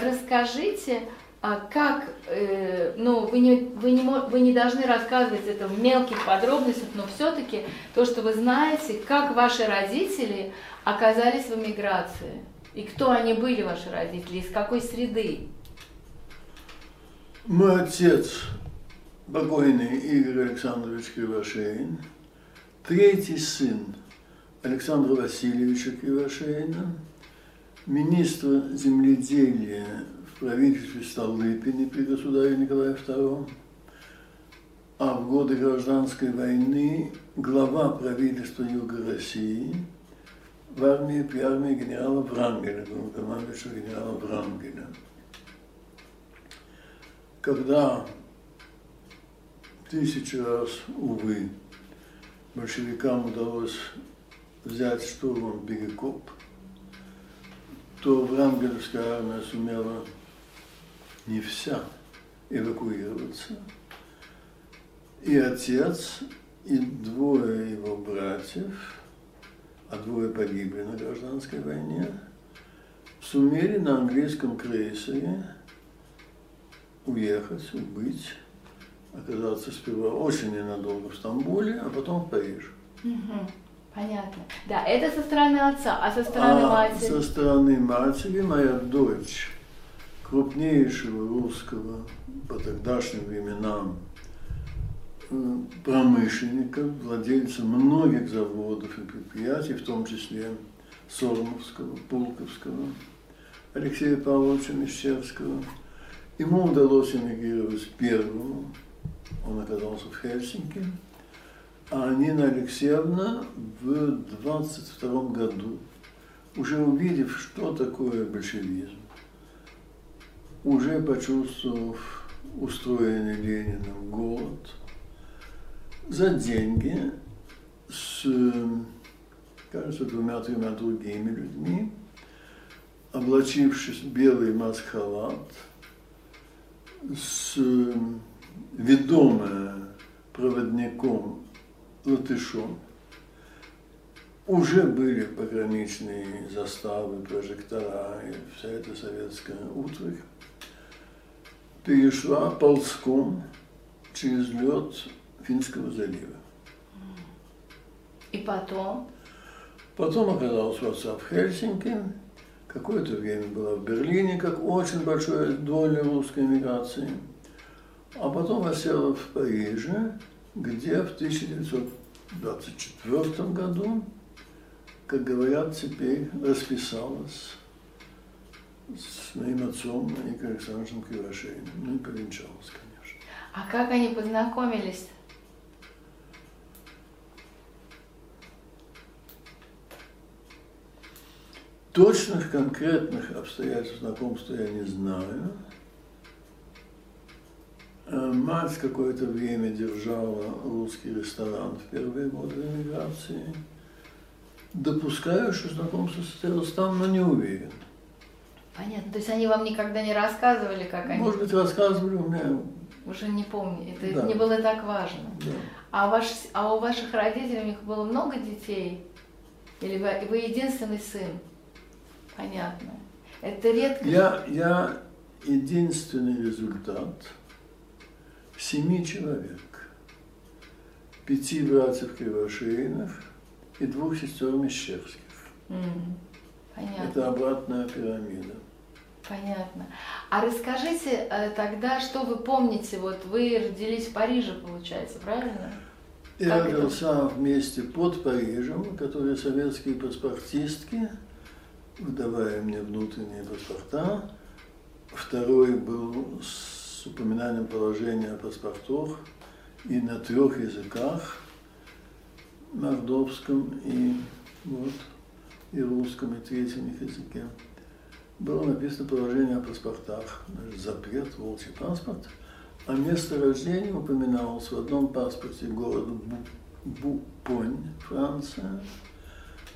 расскажите, а как, э, ну, вы не, вы, не, вы не должны рассказывать это в мелких подробностях, но все-таки то, что вы знаете, как ваши родители оказались в эмиграции, и кто они были, ваши родители, из какой среды? Мой отец, покойный Игорь Александрович Кривошеин, третий сын Александра Васильевича Кривошеина, министра земледелия в правительстве Столыпине при государе Николае II, а в годы гражданской войны глава правительства Юга России в армии при армии генерала Врангеля, главнокомандующего генерала Врангеля. Когда тысячи раз, увы, большевикам удалось взять штурмом Перекоп, то Врангелевская армия сумела не вся эвакуироваться. И отец, и двое его братьев, а двое погибли на гражданской войне, сумели на английском крейсере уехать, убыть, оказаться сперва очень ненадолго в Стамбуле, а потом в Париже. Угу. Понятно. Да, это со стороны отца, а со стороны а матери? Со стороны матери моя дочь крупнейшего русского по тогдашним временам э, промышленника, владельца многих заводов и предприятий, в том числе Сормовского, Пулковского, Алексея Павловича Мещерского. Ему удалось эмигрировать первому, он оказался в Хельсинки, а Нина Алексеевна в 22 году, уже увидев, что такое большевизм, уже почувствовав устроенный Лениным голод, за деньги с, кажется, двумя-тремя другими людьми, облачившись в белый маск-халат, с ведомая проводником латышом. Уже были пограничные заставы, прожектора и вся эта советская утварь. Перешла ползком через лед Финского залива. И потом? Потом оказалась в отца в Хельсинки. Какое-то время была в Берлине, как очень большое доля русской миграции. А потом осела в Париже, где в 1924 году, как говорят, теперь расписалась с моим отцом Николаем Александровичем Кривошеиным. Ну и повенчалась, конечно. А как они познакомились? Точных конкретных обстоятельств знакомства я не знаю. Э, мать какое-то время держала русский ресторан в первые годы эмиграции. Допускаю, что знакомство состоялось там, но не уверен. Понятно. То есть они вам никогда не рассказывали, как они... Может быть, рассказывали у меня... Уже не помню. Это да. не было так важно. Да. А, ваш, а у ваших родителей у них было много детей? Или вы, вы единственный сын? Понятно. Это редко. Я, я единственный результат семи человек, пяти братьев Кривошеиных и двух сестер Мещерских. Понятно. Это обратная пирамида. Понятно. А расскажите э, тогда, что вы помните? Вот вы родились в Париже, получается, правильно? Я как родился это? в месте под Парижем, которые советские паспортистки, выдавая мне внутренние паспорта. Второй был с с упоминанием положения о паспортах и на трех языках, мордовском и, вот, и русском, и третьем языке. Было написано положение о паспортах, значит, запрет, волчий паспорт, а место рождения упоминалось в одном паспорте город Бу, Бупонь, Франция,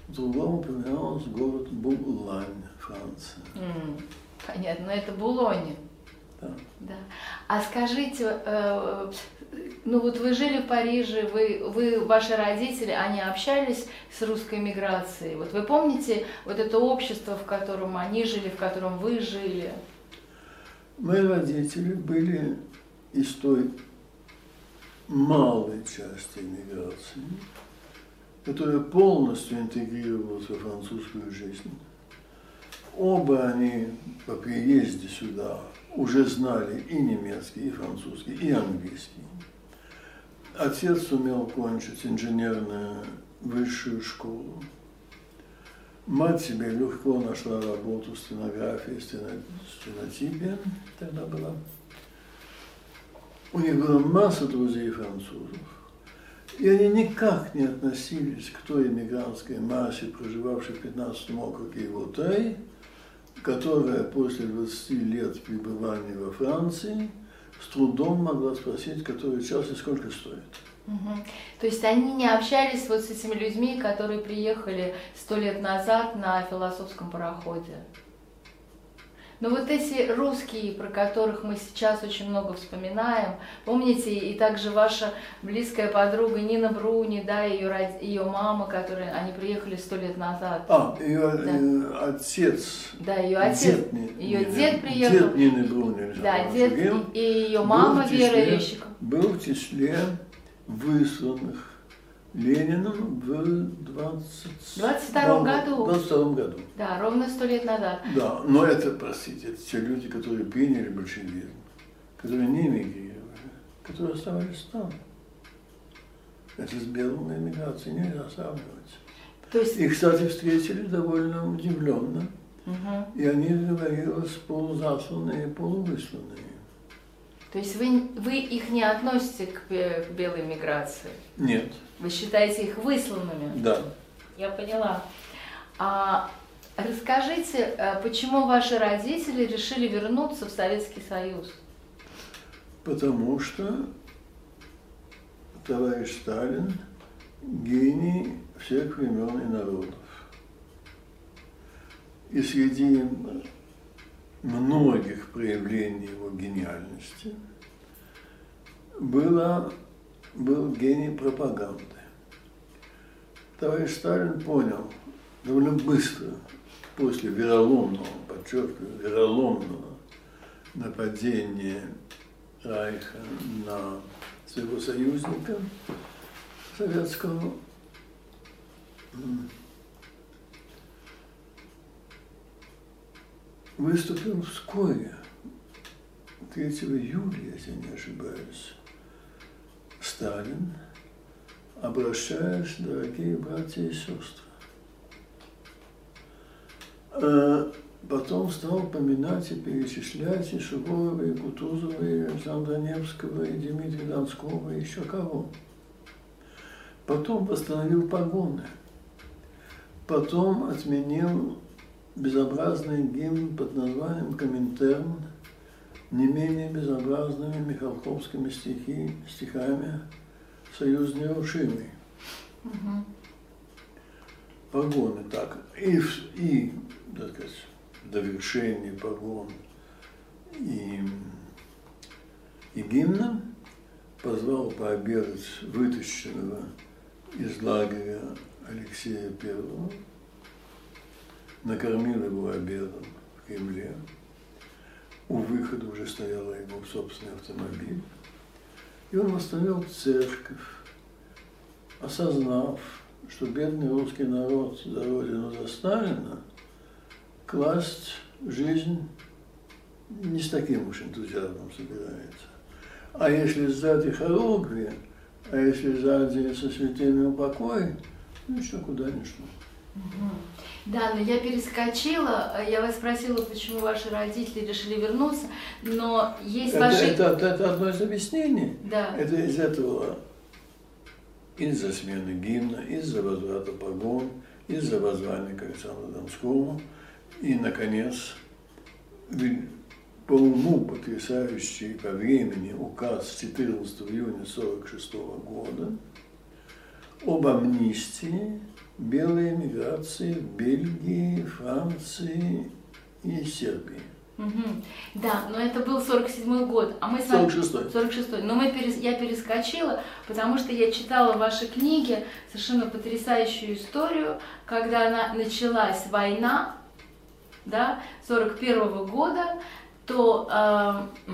в другом упоминалось город Булань, Франция. Mm, понятно, но это Булоне. Да. да. А скажите, э, ну вот вы жили в Париже, вы, вы, ваши родители, они общались с русской миграцией. Вот вы помните вот это общество, в котором они жили, в котором вы жили? Мои родители были из той малой части иммиграции, которая полностью интегрировалась во французскую жизнь. Оба они по приезде сюда уже знали и немецкий, и французский, и английский. Отец сумел кончить инженерную высшую школу. Мать себе легко нашла работу в стенографии, стенотипе тогда была. У них была масса друзей французов. И они никак не относились к той иммигрантской массе, проживавшей в 15 округе Ивотай, которая после 20 лет пребывания во Франции с трудом могла спросить, который час и сколько стоит. Угу. То есть они не общались вот с этими людьми, которые приехали сто лет назад на философском пароходе? Но вот эти русские, про которых мы сейчас очень много вспоминаем, помните, и также ваша близкая подруга Нина Бруни, да, ее, ее мама, которая, они приехали сто лет назад. А, ее да. э, отец. Да, ее отец. Дед, ее дед, дед приехал. Дед Нины Бруни. Да, дед и, и ее мама Вера Лещикова. Был в числе высланных Лениным в 20... 22 году. 22 году. Да, ровно сто лет назад. Да, но это, простите, это те люди, которые приняли большевизм, которые не эмигрировали, которые оставались там. Это с белым эмиграцией нельзя сравнивать. То есть... И, кстати, встретили довольно удивленно. Угу. И они говорилось полузасланные, полувысланные. То есть вы, вы их не относите к, к белой миграции? Нет. Вы считаете их высланными? Да. Я поняла. А расскажите, э, почему ваши родители решили вернуться в Советский Союз? Потому что товарищ Сталин гений всех времен и народов. И среди многих проявлений его гениальности было, был гений пропаганды. Товарищ Сталин понял довольно быстро, после вероломного, подчеркиваю, вероломного нападения Райха на своего союзника советского, выступил вскоре, 3 июля, если не ошибаюсь, Сталин, обращаясь, дорогие братья и сестры. А потом стал поминать и перечислять и Суворова, и Кутузова, и Александра Невского, и Дмитрия Донского, и еще кого. Потом восстановил погоны. Потом отменил безобразный гимн под названием «Коминтерн», не менее безобразными михалковскими стихи, стихами «Союз нерушимый». Угу. Погоны так. И, и так сказать, довершение погон и, и гимна позвал пообедать вытащенного из лагеря Алексея Первого накормил его обедом в Кремле. У выхода уже стоял его собственный автомобиль. И он восстановил церковь, осознав, что бедный русский народ за родину за Сталина класть жизнь не с таким уж энтузиазмом собирается. А если сзади хоругви, а если сзади со святыми упокой, ну еще куда ни шло. Да, но я перескочила, я вас спросила, почему ваши родители решили вернуться, но есть это, ваши... Это, это, это одно из объяснений. Да. Это из этого, из-за смены гимна, из-за возврата погон, из-за воззвания к Александру Донскому, и, наконец, по уму потрясающий по времени указ 14 июня 1946 года об амнистии белой миграции в Бельгии, Франции и Сербии. Угу. Да, но это был 47 год, а мы с вами... 46 46 Но мы перес... я перескочила, потому что я читала в вашей книге совершенно потрясающую историю, когда она началась война, да, 41 -го года, то э,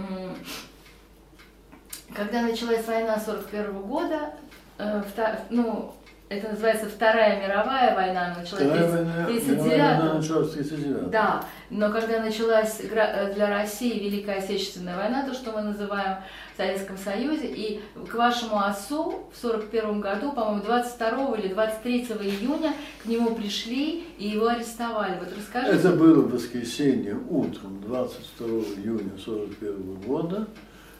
когда началась война 41 года, э, ну, это называется Вторая мировая война, началась в 1939 Да, но когда началась для России Великая Отечественная война, то, что мы называем в Советском Союзе, и к вашему отцу в 41 году, по-моему, 22 или 23 июня к нему пришли и его арестовали. Вот расскажите. Это было воскресенье утром 22 июня 41 года,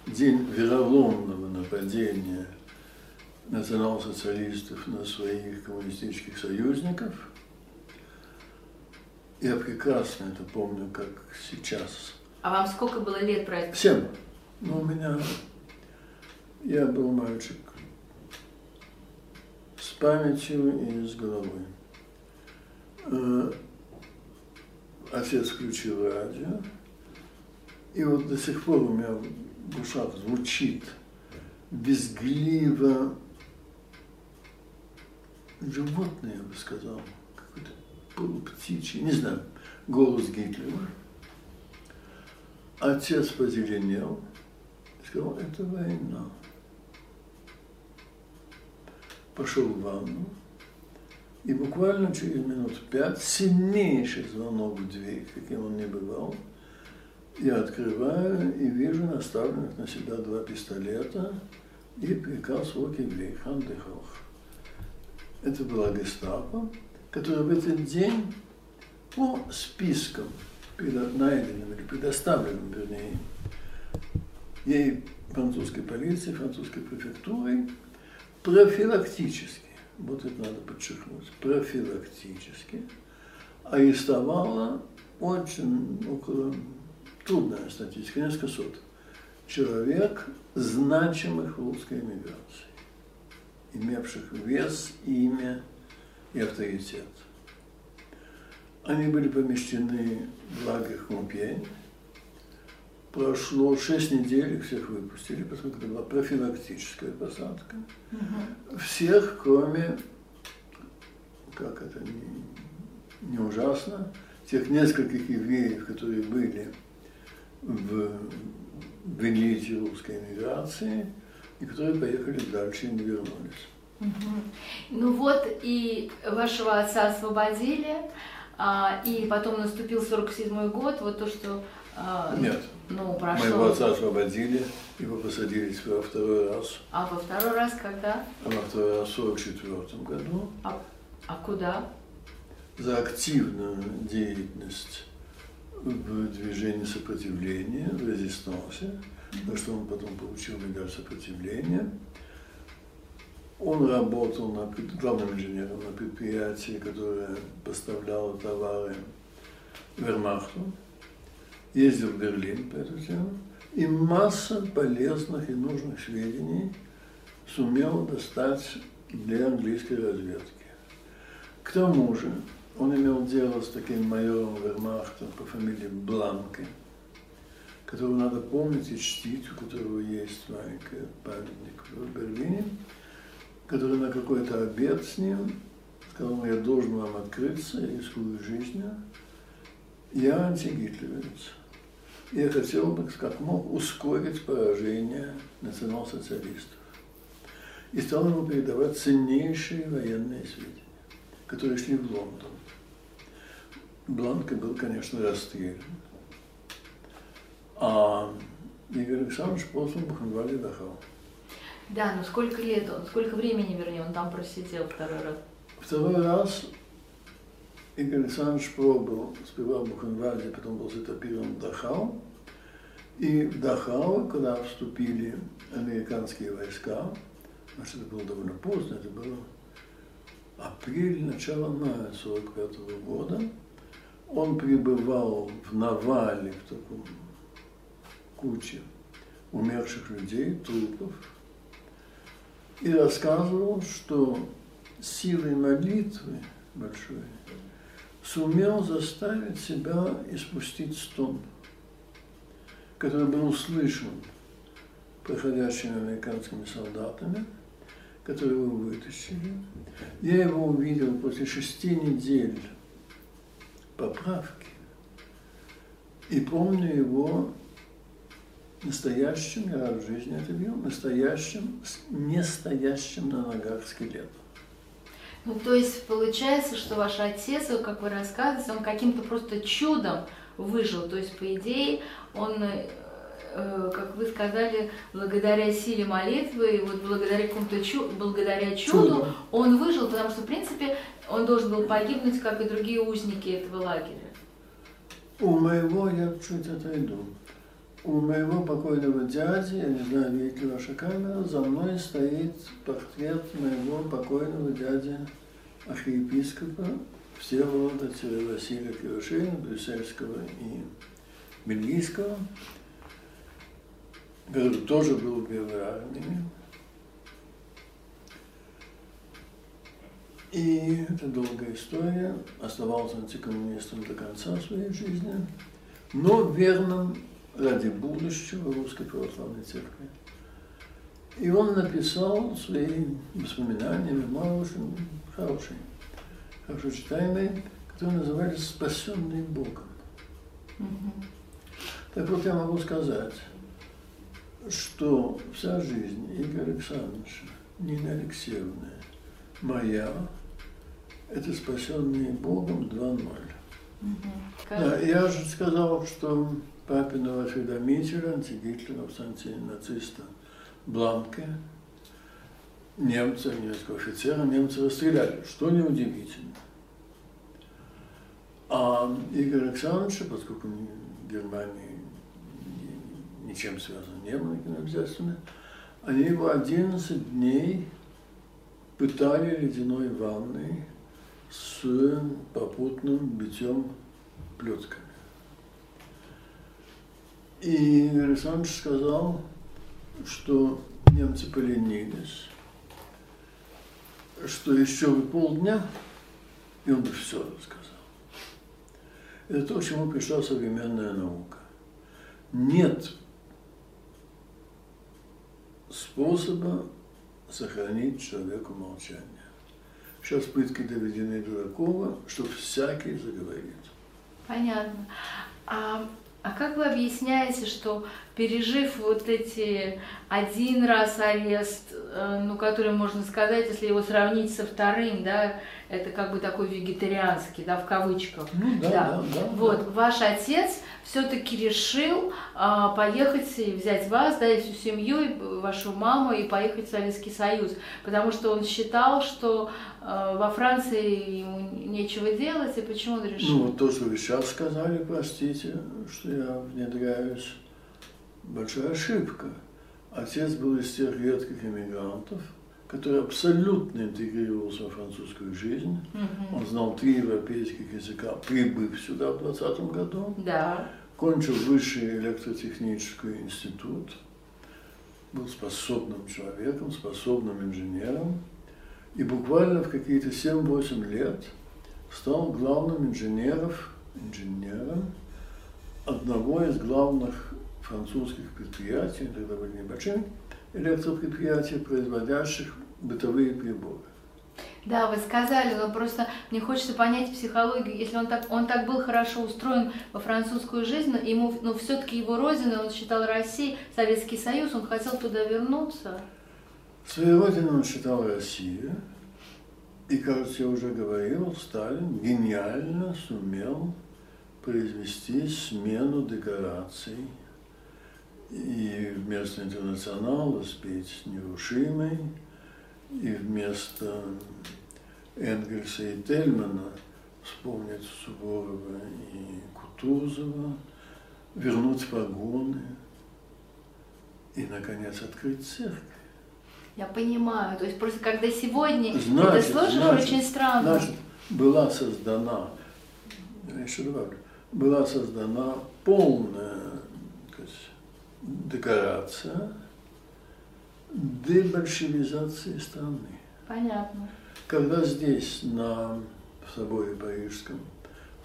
день вероломного нападения национал-социалистов на своих коммунистических союзников. Я прекрасно это помню, как сейчас. А вам сколько было лет про это? Семь. Ну, у меня... Я был мальчик с памятью и с головой. Э, отец включил радио, и вот до сих пор у меня в ушах звучит безгливо животное, я бы сказал, какой-то полуптичий, не знаю, голос Гитлера. Отец позеленел и сказал, это война. Пошел в ванну, и буквально через минут пять сильнейший звонок в дверь, каким он не бывал, я открываю и вижу наставленных на себя два пистолета и приказ Окей Хандехох. Это была гестапо, которая в этот день по спискам, найденным или предоставленным, вернее, ей французской полицией, французской префектурой, профилактически, вот это надо подчеркнуть, профилактически арестовала очень около, трудная статистика, несколько сот человек, значимых в русской эмиграции имевших вес, имя и авторитет. Они были помещены в лагерь Хумпень. Прошло шесть недель, их всех выпустили, поскольку это была профилактическая посадка. Угу. Всех, кроме, как это не, не ужасно, тех нескольких евреев, которые были в, в русской эмиграции – и которые поехали дальше и не вернулись. Угу. Ну вот и вашего отца освободили, а, и потом наступил 47 год, вот то, что... А, Нет, ну, прошло... моего отца освободили, его посадили во второй раз. А во второй раз когда? А во второй раз в 44 году. А, а куда? За активную деятельность в движении сопротивления, в резистансе за что он потом получил медаль сопротивления. Он работал на, главным инженером на предприятии, которое поставляло товары Вермахту, ездил в Берлин по эту тему, и масса полезных и нужных сведений сумел достать для английской разведки. К тому же он имел дело с таким майором Вермахта по фамилии Бланке – которого надо помнить и чтить, у которого есть маленький памятник в Берлине, который на какой-то обед с ним сказал, я должен вам открыться, я рискую жизнью, я антигитлеровец. Я хотел бы, как мог, ускорить поражение национал-социалистов. И стал ему передавать ценнейшие военные сведения, которые шли в Лондон. Бланка был, конечно, расстрелян. А Игорь Александрович после Бухенвальде Дахау. Да, но сколько лет он, сколько времени, вернее, он там просидел второй раз? Второй раз Игорь Александрович пробовал сперва в Бухенвальде, потом был затопирован в Дахау. И в Дахау, когда вступили американские войска, значит, это было довольно поздно, это было апрель, начало мая 45 года, он пребывал в Навале, в таком куча умерших людей, трупов, и рассказывал, что силой молитвы большой сумел заставить себя испустить стон, который был услышан проходящими американскими солдатами, которые его вытащили. Я его увидел после шести недель поправки и помню его настоящим, я в жизни это видел, настоящим, не стоящим на ногах скелетом. Ну, то есть получается, что ваш отец, как вы рассказываете, он каким-то просто чудом выжил. То есть, по идее, он, э, э, как вы сказали, благодаря силе молитвы, вот благодаря какому-то чу благодаря чуду, Чудо. он выжил, потому что, в принципе, он должен был погибнуть, как и другие узники этого лагеря. У моего, я чуть отойду, у моего покойного дяди, я не знаю, видит ли ваша камера, за мной стоит портрет моего покойного дяди архиепископа Всеволода Василия Кирошина, брюссельского и бельгийского, который тоже был в Белой армии. И это долгая история. Оставался антикоммунистом до конца своей жизни, но верным ради будущего Русской Православной Церкви. И он написал свои воспоминания, мемуары очень хорошие, хорошо читаемые, которые назывались «Спасенные Богом». Mm-hmm. Так вот я могу сказать, что вся жизнь Игоря Александровича, Нины Алексеевны, моя, это спасенные Богом 2.0. Угу. Да, я же сказал, что папиного осведомителя, антигитлера, антинациста Бланке, немца, немецкого офицера, немцы расстреляли, что неудивительно. А Игорь Александрович, поскольку Германии ничем связан не был, обязательно, они его 11 дней пытали ледяной ванной с попутным битьем плетками. И Александр сказал, что немцы поленились, что еще полдня, и он бы все рассказал. Это то, к чему пришла современная наука. Нет способа сохранить человеку молчание. Сейчас пытки доведены до такого, что всякий заговорит. Понятно. А, а как вы объясняете, что пережив вот эти один раз арест, э, ну, который можно сказать, если его сравнить со вторым, да, это как бы такой вегетарианский, да, в кавычках. Ну, да, да. да, да вот, да. ваш отец все-таки решил а, поехать и взять вас, да, и всю семью, и вашу маму, и поехать в Советский Союз, потому что он считал, что а, во Франции ему нечего делать, и почему он решил? Ну, то, что вы сейчас сказали, простите, что я внедряюсь, большая ошибка. Отец был из тех редких иммигрантов, который абсолютно интегрировался в французскую жизнь. Угу. Он знал три европейских языка, прибыв сюда в 2020 году. Да. Кончил высший электротехнический институт. Был способным человеком, способным инженером. И буквально в какие-то 7-8 лет стал главным инженером, инженером одного из главных французских предприятий, тогда были небольшими, электропредприятий, производящих бытовые приборы. Да, вы сказали, но просто мне хочется понять психологию. Если он так, он так был хорошо устроен во французскую жизнь, но ему, но все-таки его родина, он считал Россию, Советский Союз, он хотел туда вернуться. Своей родиной он считал Россию. И, кажется, я уже говорил, Сталин гениально сумел произвести смену декораций и вместо интернационала спеть нерушимый, и вместо Энгельса и Тельмана вспомнить Суворова и Кутузова, вернуть погоны и, наконец, открыть церковь. Я понимаю. То есть просто когда сегодня значит, это сложно, значит, очень странно. Значит, была создана, я еще добавлю, была создана полная сказать, декорация дебольшевизации страны. Понятно. Когда здесь, на соборе Парижском,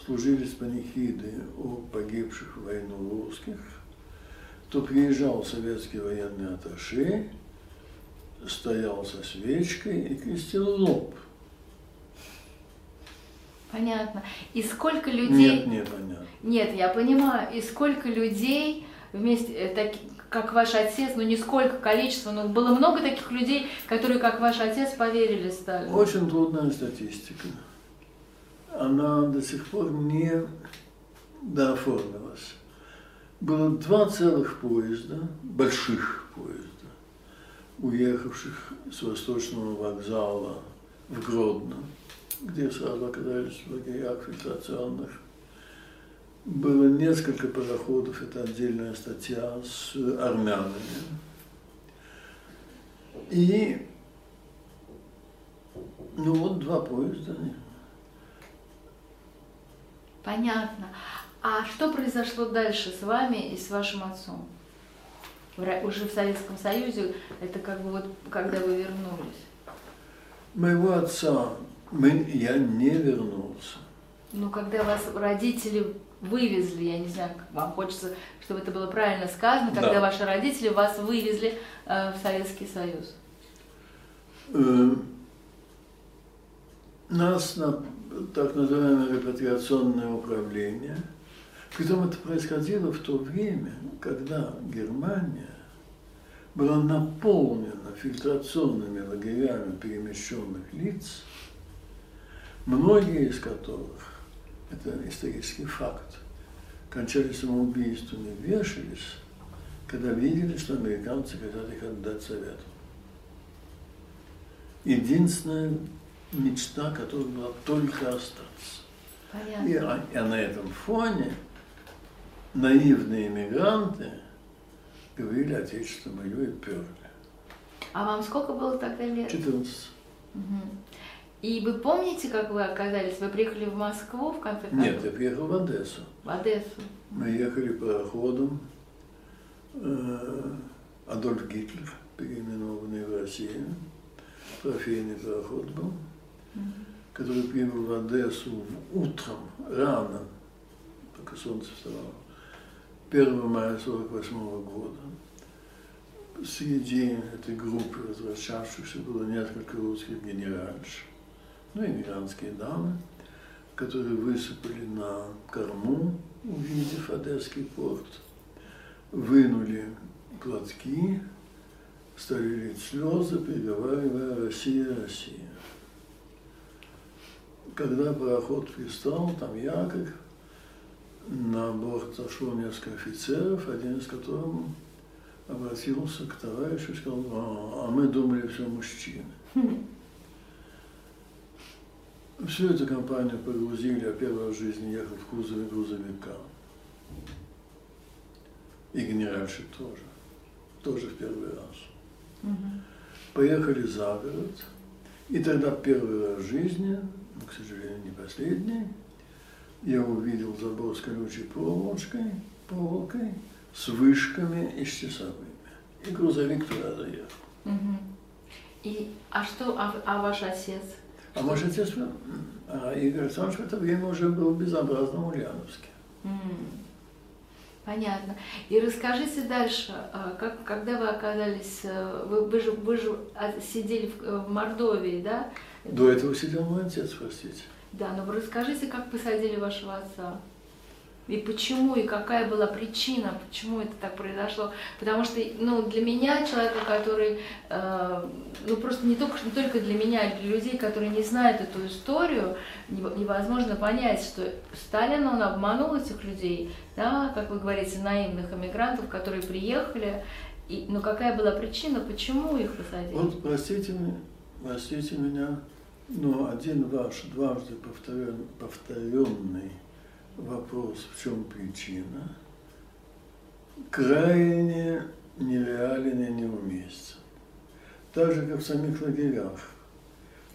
служились панихиды о погибших в войну русских, то приезжал советский военный атташе, стоял со свечкой и крестил лоб. Понятно. И сколько людей... Нет, не понятно. Нет, я понимаю. И сколько людей вместе, э, так, как ваш отец, ну не сколько количество, но было много таких людей, которые, как ваш отец, поверили Сталину? Очень трудная статистика. Она до сих пор не дооформилась. Было два целых поезда, больших поезда, уехавших с Восточного вокзала в Гродно, где сразу оказались в лагерях фильтрационных. Было несколько пароходов, это отдельная статья, с армянами. И, ну вот два поезда. Понятно. А что произошло дальше с вами и с вашим отцом? Уже в Советском Союзе, это как бы вот когда вы вернулись. Моего отца я не вернулся. Ну, когда вас родители вывезли, я не знаю, вам хочется, чтобы это было правильно сказано, когда да. ваши родители вас вывезли э, в Советский Союз. Э, нас на так называемое репатриационное управление, притом это происходило в то время, когда Германия была наполнена фильтрационными лагерями перемещенных лиц, многие из которых, это исторический факт, кончали самоубийствами, вешались, когда видели, что американцы хотят их отдать Совету. Единственная мечта, которая была только остаться. Понятно. И, а, а на этом фоне наивные иммигранты говорили отечество мое и перли. А вам сколько было тогда лет? 14. Угу. И вы помните, как вы оказались? Вы приехали в Москву в конце концов? Нет, я приехал в Одессу. В Одессу. Мы ехали пароходом. Э, Адольф Гитлер, переименованный в Россию. Трофейный пароход был, который прибыл в Одессу утром, рано, только солнце вставало, 1 мая 1948 года. Среди этой группы возвращавшихся было несколько русских генеральш, ну, иммигрантские дамы, которые высыпали на корму, увидев Одесский порт, вынули платки, стали лить слезы, приговаривая «Россия, Россия». Когда пароход пристал, там якорь, на борт зашло несколько офицеров, один из которых обратился к товарищу и сказал, а, а мы думали, все мужчины. Всю эту компанию погрузили, а первый в жизни ехал в кузове грузовика. И генеральши тоже. Тоже в первый раз. Угу. Поехали за город. И тогда первый раз в жизни, ну, к сожалению, не последний, я увидел забор с колючей проволочкой, проволокой, с вышками и с часовыми. И грузовик туда заехал. Угу. И, а что, а, а ваш отец? А отец, а Игорь Александрович в это время уже был в безобразном Ульяновске. Понятно. И расскажите дальше, а, как, когда вы оказались, э, вы, вы, же, вы же сидели в, э, в Мордовии, да? До этого сидел мой отец, простите. Да, но вы расскажите, как посадили вашего отца. И почему, и какая была причина, почему это так произошло. Потому что ну, для меня, человека, который, э, ну просто не только, не только для меня, а для людей, которые не знают эту историю, невозможно понять, что Сталин, он обманул этих людей, да, как вы говорите, наивных иммигрантов, которые приехали. И, ну какая была причина, почему их посадили? Вот, простите, простите меня, но один ваш дважды повторен, повторенный вопрос, в чем причина, крайне нереален и неуместен. Так же, как в самих лагерях.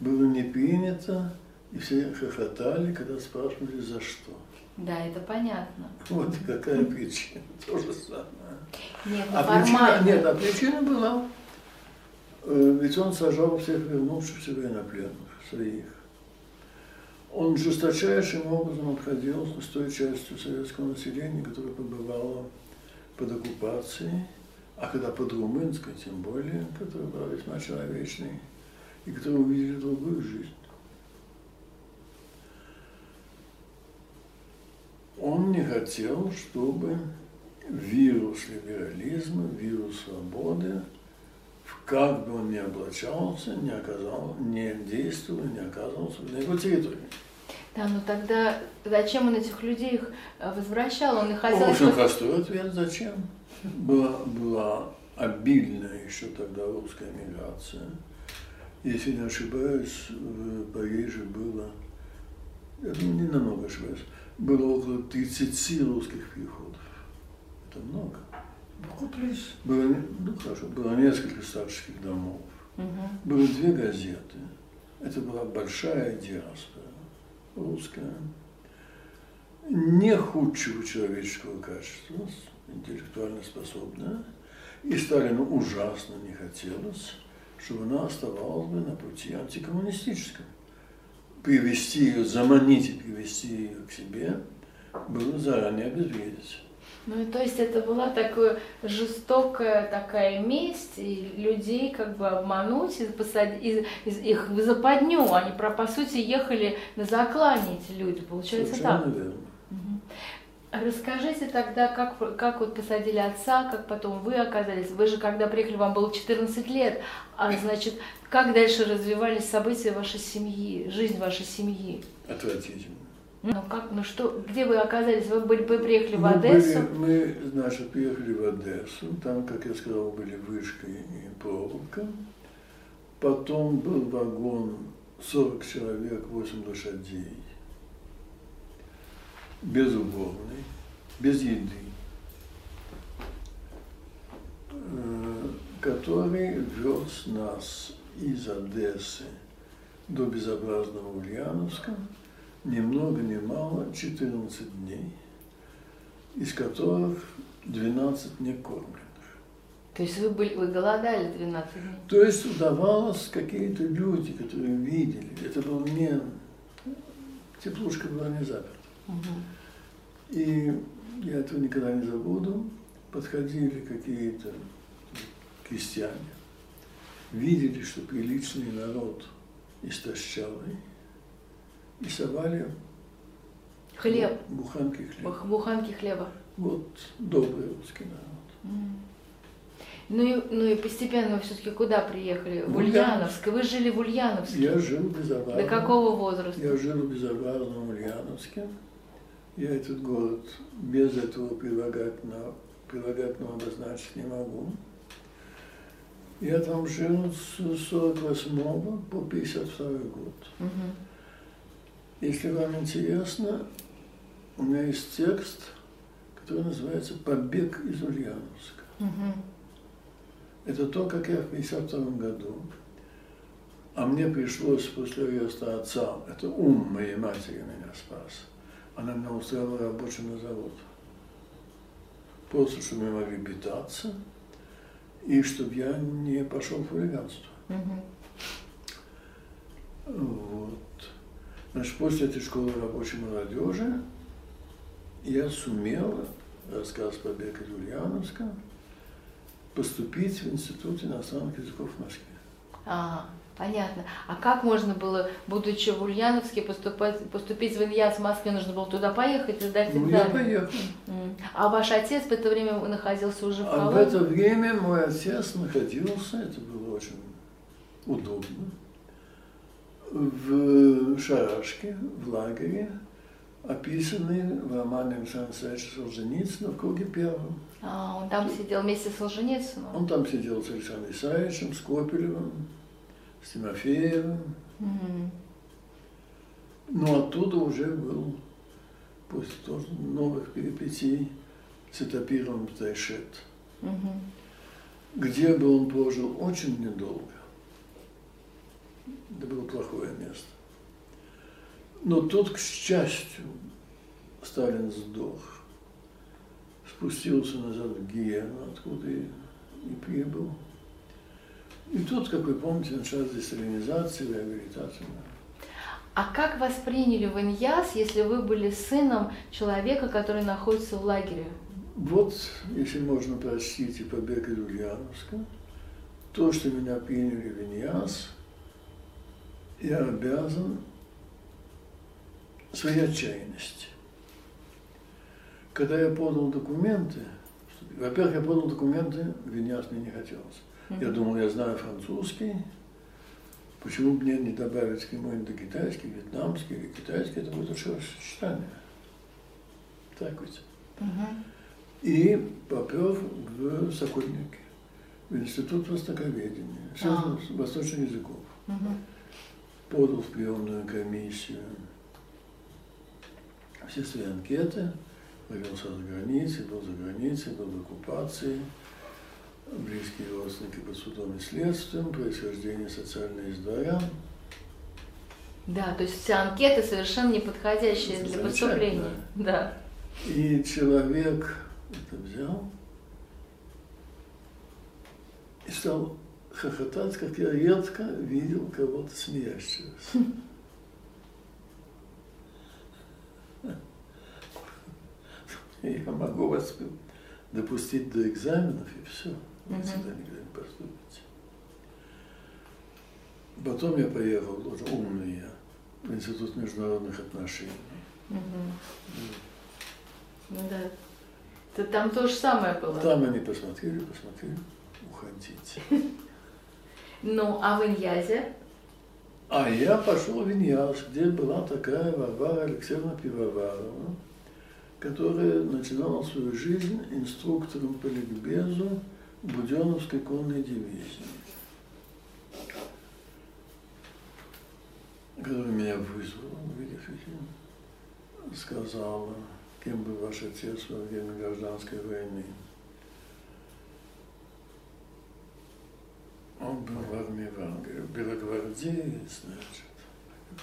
Было не принято, и все хохотали, когда спрашивали, за что. Да, это понятно. Вот какая причина, то же самое. Нет, а причина, нет, а причина была, э, ведь он сажал всех вернувшихся военнопленных своих. Он жесточайшим образом обходился с той частью советского населения, которая побывала под оккупацией, а когда под румынской, тем более, которая была весьма человечной, и которые увидели другую жизнь. Он не хотел, чтобы вирус либерализма, вирус свободы, как бы он ни облачался, не, оказал, не действовал, не оказывался на его территории. Да, ну тогда зачем он этих людей их э, возвращал? Он их хотел... Очень простой ответ, зачем? Была, была обильная еще тогда русская миграция. Если не ошибаюсь, в Париже было, я думаю, не намного ошибаюсь, было около 30 русских переходов. Это много. Было, ну хорошо, было несколько старших домов. Угу. Было две газеты. Это была большая диаспора русская. Не худшего человеческого качества, интеллектуально способная. И Сталину ужасно не хотелось, чтобы она оставалась бы на пути антикоммунистическом. Привести ее, заманить и привести ее к себе было заранее обезвредить. Ну и то есть это была такая жестокая такая месть, и людей как бы обмануть, и посадить, из, из, их в западню. Они, про, по сути, ехали на заклание эти люди, получается Совершенно так. верно. Расскажите тогда, как, как вот посадили отца, как потом вы оказались. Вы же, когда приехали, вам было 14 лет. А значит, как дальше развивались события вашей семьи, жизнь вашей семьи? Отвратительно. Ну как, ну что, где вы оказались? Вы, были, вы приехали в Мы Одессу? были- мы, значит, приехали в Одессу, там, как я сказал, были вышка и проволока. Потом был вагон 40 человек, 8 лошадей, без уборной, без еды, э, который вез нас из Одессы до безобразного Ульяновска, ни много ни мало 14 дней, из которых 12 некормленных. То есть вы, были, вы голодали 12 дней? То есть удавалось какие-то люди, которые видели, это был не, теплушка была не заперта. Мгм. И я этого никогда не забуду. Подходили какие-то крестьяне, видели, что приличный народ истощалый, и совали Хлеб, буханки хлеба. бух- буханки хлеба. Вот добрый русский народ. М. Ну и, ну и постепенно вы все-таки куда приехали? В В Ульяновск. Вы жили в Ульяновске. Я жил безобразно. До какого возраста? Я жил в безобразном Ульяновске. Я этот город без этого прилагательного, прилагательного обозначить не могу. Я там жил с 48 по 52 год. Мгм. Если вам интересно, у меня есть текст, который называется «Побег из Ульяновска». Мгм. Это то, как я в 52 году, а мне пришлось после ареста отца, это ум моей матери меня спас, она меня устроила рабочим на завод. Просто, чтобы мы могли питаться, и чтобы я не пошел в хулиганство. Мгм. Вот. Значит, после этой школы рабочей молодежи я сумел, рассказ «Побег из Ульяновска», поступить в Институт иностранных языков в Москве. А, понятно. А как можно было, будучи в Ульяновске, поступать, поступить в Ильяс в Москве? Нужно было туда поехать и сдать Ну, я экзамен? поехал. А ваш отец в это время находился уже в А в колонии? это время мой отец находился, это было очень удобно, в Шарашке, в лагере, описанный в романе Александра Александровича Солженицына в круге первом. А, он там сидел вместе с Солженицыным? Он там сидел с Александром Исаевичем, с Копелевым, с Тимофеевым. Мгм. Но оттуда уже был, после тоже новых перипетий, в Тайшет, Мгм. где бы он прожил очень недолго. Это было плохое место. Но тут, к счастью, Сталин сдох, спустился назад в Гиену, откуда и, и прибыл. И тут, как вы помните, началась десталинизация, реабилитация. А как вас приняли в Иньяс, если вы были сыном человека, который находится в лагере? Вот, если можно простить и побег из Ульяновска, то, что меня приняли в Иньяс, я обязан своей отчаянности. Когда я подал документы. Во-первых, я подал документы, Виньяс мне не хотелось. Я думал, я знаю французский, почему бы мне не добавить к нему индокитайский, вьетнамский или китайский, это будет лучшее сочетание. Так ведь. И попер в Сокольники, в Институт Востоковедения, связанный с восточным языком. Подал в приемную комиссию все свои анкеты, родился за границей, был за границей, был в оккупации, близкие родственники под судом и следствием, происхождение социальное из дворян. Да, то есть все анкеты совершенно неподходящие для поступления. Да. И человек это взял и стал хохотать, как я редко видел кого-то смеящегося. Я могу вас допустить до экзаменов, и все. Вы сюда никогда не поступите. Потом я поехал, уже умный я, в Институт международных отношений. Угу. Да. Это там то же самое было. Там они посмотрели, посмотрели, уходите. Ну, а в Иньязе? А я пошел в Иньяз, где была такая Варвара Алексеевна Пивоварова, которая начинала свою жизнь инструктором по ликбезу Буденовской конной дивизии, которая меня вызвала, увидев сказала, кем был ваш отец во время гражданской войны. Он был в армии Врангеля, белогвардеец, значит.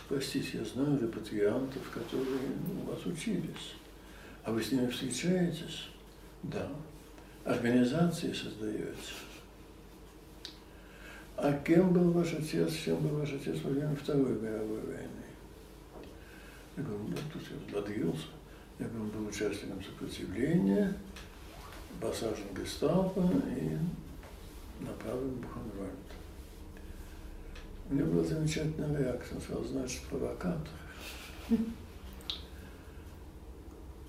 Простите, я знаю репатриантов, которые у вас учились. А вы с ними встречаетесь? Да. Организации создаете. А кем был ваш отец, чем был ваш отец во время Второй мировой войны? Я говорю, ну, тут я взбодрился. Я говорю, он был участником сопротивления, посажен гестапо и направлен в Бухенвальд. У него была замечательная реакция. Он сказал, значит, провокатор.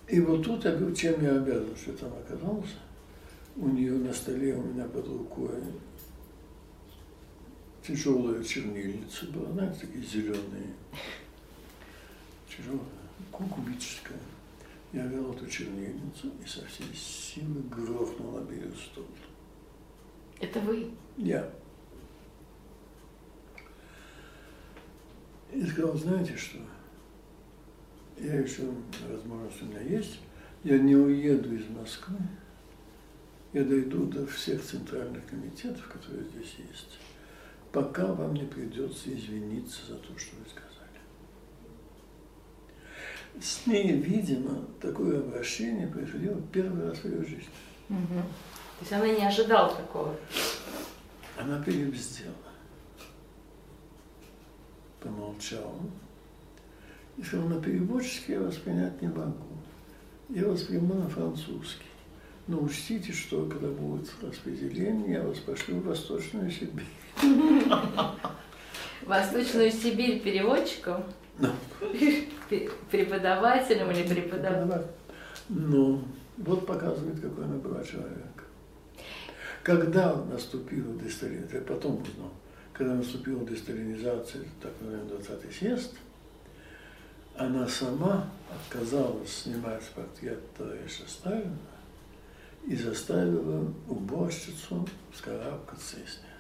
И вот тут я говорю, чем я обязан, что там оказался. У нее на столе у меня под рукой тяжелая чернильница была, знаете, такие зеленые, тяжелая, кубическая. Я взял эту чернильницу и со всей силы грохнул на берег стол. Это вы? Я. И сказал, знаете что, я еще, возможность у меня есть, я не уеду из Москвы, я дойду до всех центральных комитетов, которые здесь есть, пока вам не придется извиниться за то, что вы сказали. С ней, видимо, такое обращение происходило первый раз в ее жизни. Угу. То есть она не ожидала такого? Она перебздела. Помолчала и сказал, на переводческий я вас принять не могу. Я вас приму на французский. Но учтите, что когда будет распределение, я вас пошлю в Восточную Сибирь. Восточную Сибирь переводчиком? Ну. Преподавателем или преподавателем? Ну, вот показывает, какой она была человек. Когда наступила десталинизация, я потом узнал, когда наступила десталинизация, так называемый 20-й съезд, она сама отказалась снимать портрет товарища Сталина и заставила уборщицу вскарабкаться и снять.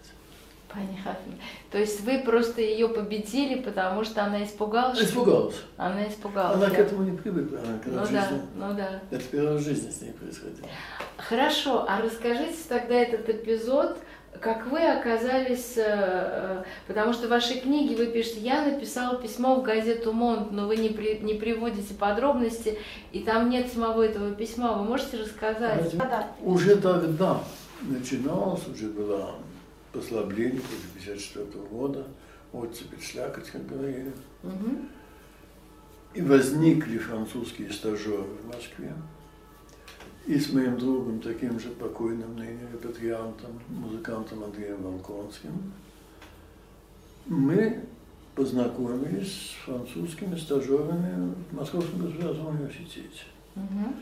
Понятно. То есть вы просто ее победили, потому что она испугалась? Испугалась. Она испугалась. Она да. к этому не привыкла. Она ну да, жизни, ну да. Это в жизни с ней происходило. Хорошо, а расскажите тогда этот эпизод, как вы оказались, э, э, потому что в вашей книге вы пишете, я написала письмо в газету Монт, но вы не, при, не приводите подробности, и там нет самого этого письма. Вы можете рассказать? Да, уже тогда начиналось, уже было послабление после 54 года, оттепель, слякоть, как говорили. Угу. И возникли французские стажеры в Москве. И с моим другом, таким же покойным ныне репатриантом, музыкантом Андреем Волконским, мы познакомились с французскими стажерами в Московском государственном университете. Угу.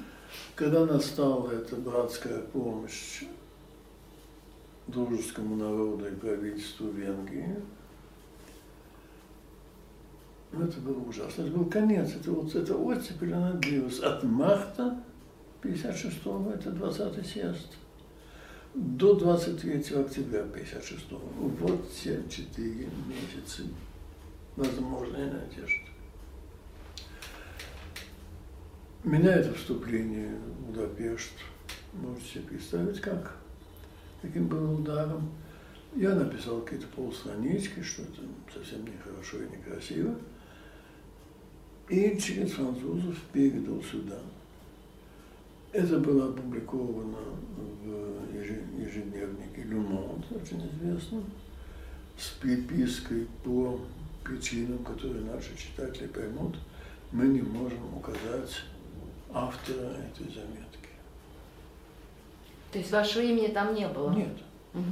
Когда настала эта братская помощь дружескому народу и правительству Венгрии, ну, это было ужасно. Это был конец. Это вот эта оттепель, она длилась от марта 56-го, это 20-й съезд, до 23 октября 56-го. Вот те четыре месяца возможной надежды. Меня это вступление в Будапешт, можете себе представить, как, каким было ударом. Я написал какие-то полстранички, что это совсем нехорошо и некрасиво. И через французов передал сюда. Это было опубликовано в ежедневнике «Le Monde», очень известно, с припиской по причинам, которые наши читатели поймут, мы не можем указать автора этой заметки. То есть вашего имени там не было? Нет. Угу.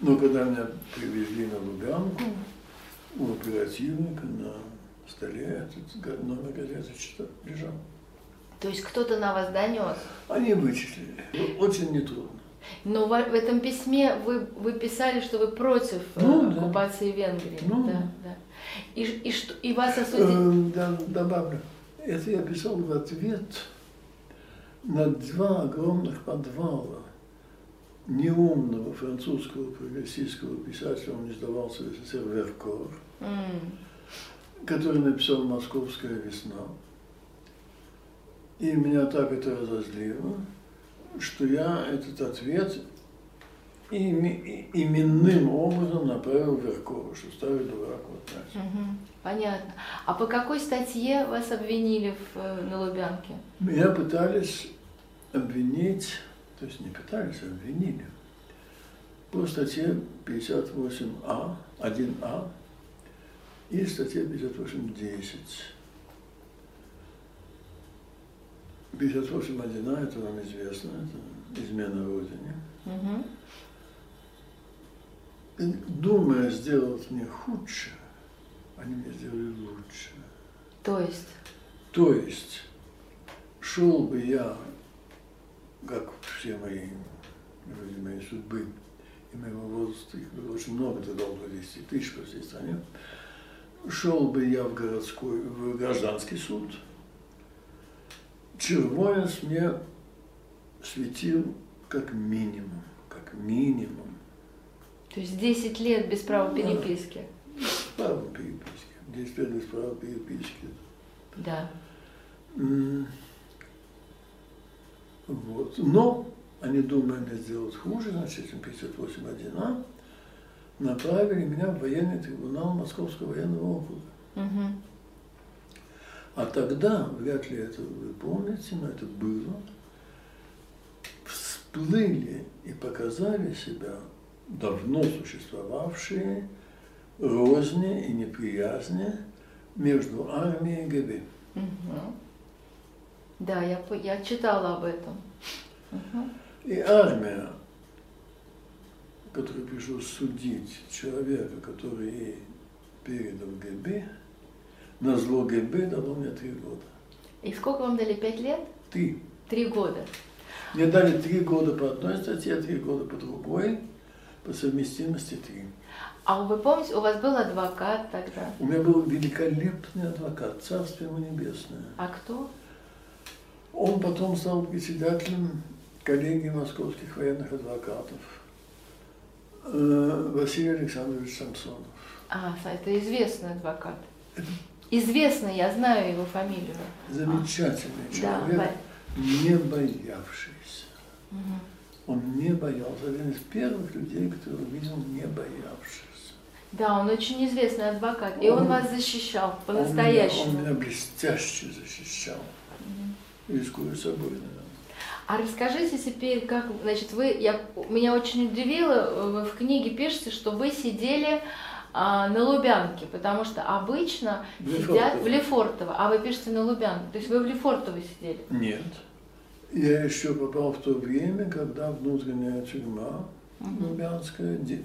Но когда меня привезли на Лубянку, у оперативника на столе этот номер газеты лежал. То есть кто-то на вас донес? Они вычислили. Очень нетрудно. Но в, этом письме вы, вы писали, что вы против э, Ну, да. оккупации Венгрии. Ну, да, да. И, и, что, и вас осудили? Э, да, добавлю. Это я писал в ответ на два огромных подвала неумного французского прогрессистского писателя, он не сдавался в СССР, Веркор, М. который написал «Московская весна». И меня так это разозлило, что я этот ответ и- именным образом направил Веркову, что старый дурак, вот знаете. Мгм. Понятно. А по какой статье вас обвинили в, э, на Лубянке? Меня пытались обвинить, то есть не пытались, а обвинили, по статье 58А, 1А и статье 58.10. 58.1А, это вам известно, это измена Родине. Мгм. И, думая сделать мне худше, они мне сделали лучше. То есть, То есть шел бы я, как все мои люди моей судьбы и моего возраста, их было очень много, тогда около 10 тысяч по всей стране, шел бы я в городской, в гражданский суд, червонец мне светил как минимум, как минимум, то есть 10 лет без права Да. переписки. право переписки, 10 лет без права переписки. Да. Вот. Но они, думая мне сделать хуже, значит, этим 58.1а, направили меня в военный трибунал Московского военного округа. А тогда, вряд ли это вы помните, но это было, всплыли и показали себя давно существовавшие розни и неприязни между армией и ГБ. Мгм. Да, я, я читала об этом. И армия, которую пришлось судить человека, который ей передал ГБ, на зло ГБ дало мне три года. И сколько вам дали? Пять лет? Три. Три года. Мне дали три года по одной статье, три года по другой, по совместимости три. А вы помните, у вас был адвокат тогда? У меня был великолепный адвокат, царствие ему небесное. А кто? Он потом стал председателем коллегии московских военных адвокатов. Э, Василий Александрович Самсонов. А, это известный адвокат. Известный, я знаю его фамилию. Замечательный Да, человек, Ва- не боявшийся. Мгм. Он не боялся. Один из первых людей, которого видел, не боявшийся. Да, он очень известный адвокат. И он, Он- вас защищал Он по-настоящему. меня, он меня блестяще защищал. Рискуя собой, наверное. А расскажите теперь, как, значит, вы, я, меня очень удивило, вы в книге пишете, что вы сидели а, на Лубянке, потому что обычно В сидят Лефортово. в Лефортово, а вы пишете на Лубянке, то есть вы в Лефортово сидели. Нет. Я еще попал в то время, когда внутренняя тюрьма Лубянская де-